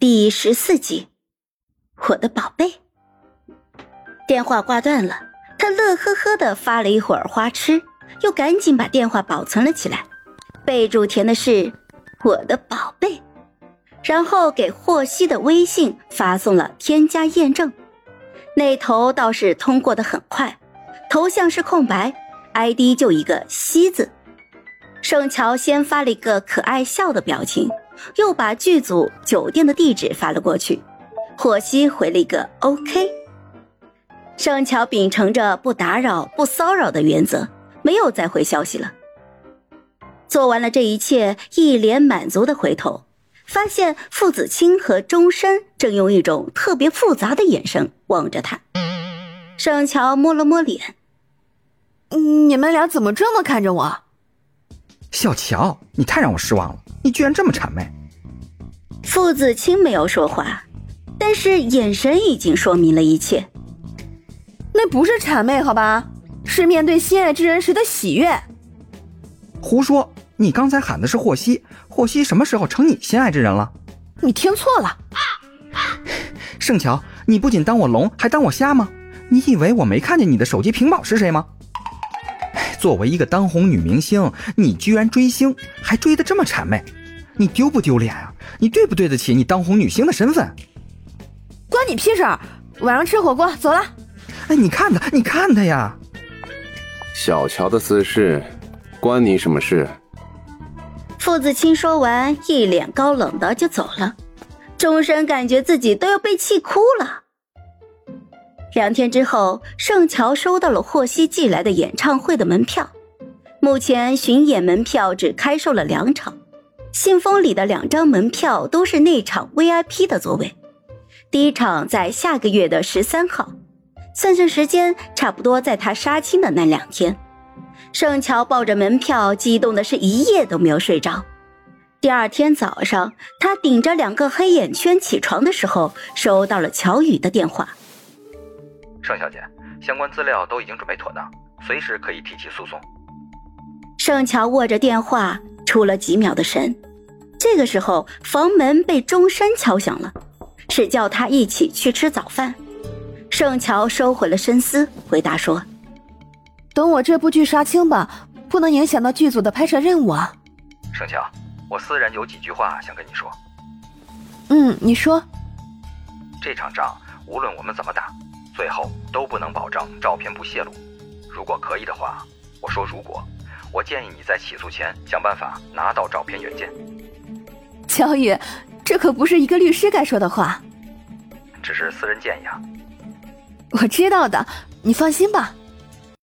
第十四集，我的宝贝。电话挂断了，他乐呵呵的发了一会儿花痴，又赶紧把电话保存了起来，备注填的是“我的宝贝”，然后给霍希的微信发送了添加验证。那头倒是通过的很快，头像是空白，ID 就一个“希”字。盛乔先发了一个可爱笑的表情。又把剧组酒店的地址发了过去，霍希回了一个 OK。盛乔秉承着不打扰、不骚扰的原则，没有再回消息了。做完了这一切，一脸满足的回头，发现傅子清和钟深正用一种特别复杂的眼神望着他。盛乔摸了摸脸：“你们俩怎么这么看着我？”小乔，你太让我失望了。你居然这么谄媚！傅子清没有说话，但是眼神已经说明了一切。那不是谄媚，好吧？是面对心爱之人时的喜悦。胡说！你刚才喊的是霍希，霍希什么时候成你心爱之人了？你听错了。盛乔，你不仅当我聋，还当我瞎吗？你以为我没看见你的手机屏保是谁吗？作为一个当红女明星，你居然追星，还追得这么谄媚，你丢不丢脸啊？你对不对得起你当红女星的身份？关你屁事！晚上吃火锅，走了。哎，你看他，你看他呀！小乔的私事，关你什么事？傅子清说完，一脸高冷的就走了。钟声感觉自己都要被气哭了。两天之后，盛乔收到了霍希寄来的演唱会的门票。目前巡演门票只开售了两场，信封里的两张门票都是那场 VIP 的座位。第一场在下个月的十三号，算算时间，差不多在他杀青的那两天。盛乔抱着门票，激动的是一夜都没有睡着。第二天早上，他顶着两个黑眼圈起床的时候，收到了乔宇的电话。盛小姐，相关资料都已经准备妥当，随时可以提起诉讼。盛乔握着电话，出了几秒的神。这个时候，房门被钟山敲响了，是叫他一起去吃早饭。盛乔收回了深思，回答说：“等我这部剧杀青吧，不能影响到剧组的拍摄任务啊。”盛乔，我私人有几句话想跟你说。嗯，你说。这场仗无论我们怎么打。最后都不能保证照片不泄露。如果可以的话，我说如果，我建议你在起诉前想办法拿到照片原件。乔宇，这可不是一个律师该说的话。只是私人建议啊。我知道的，你放心吧。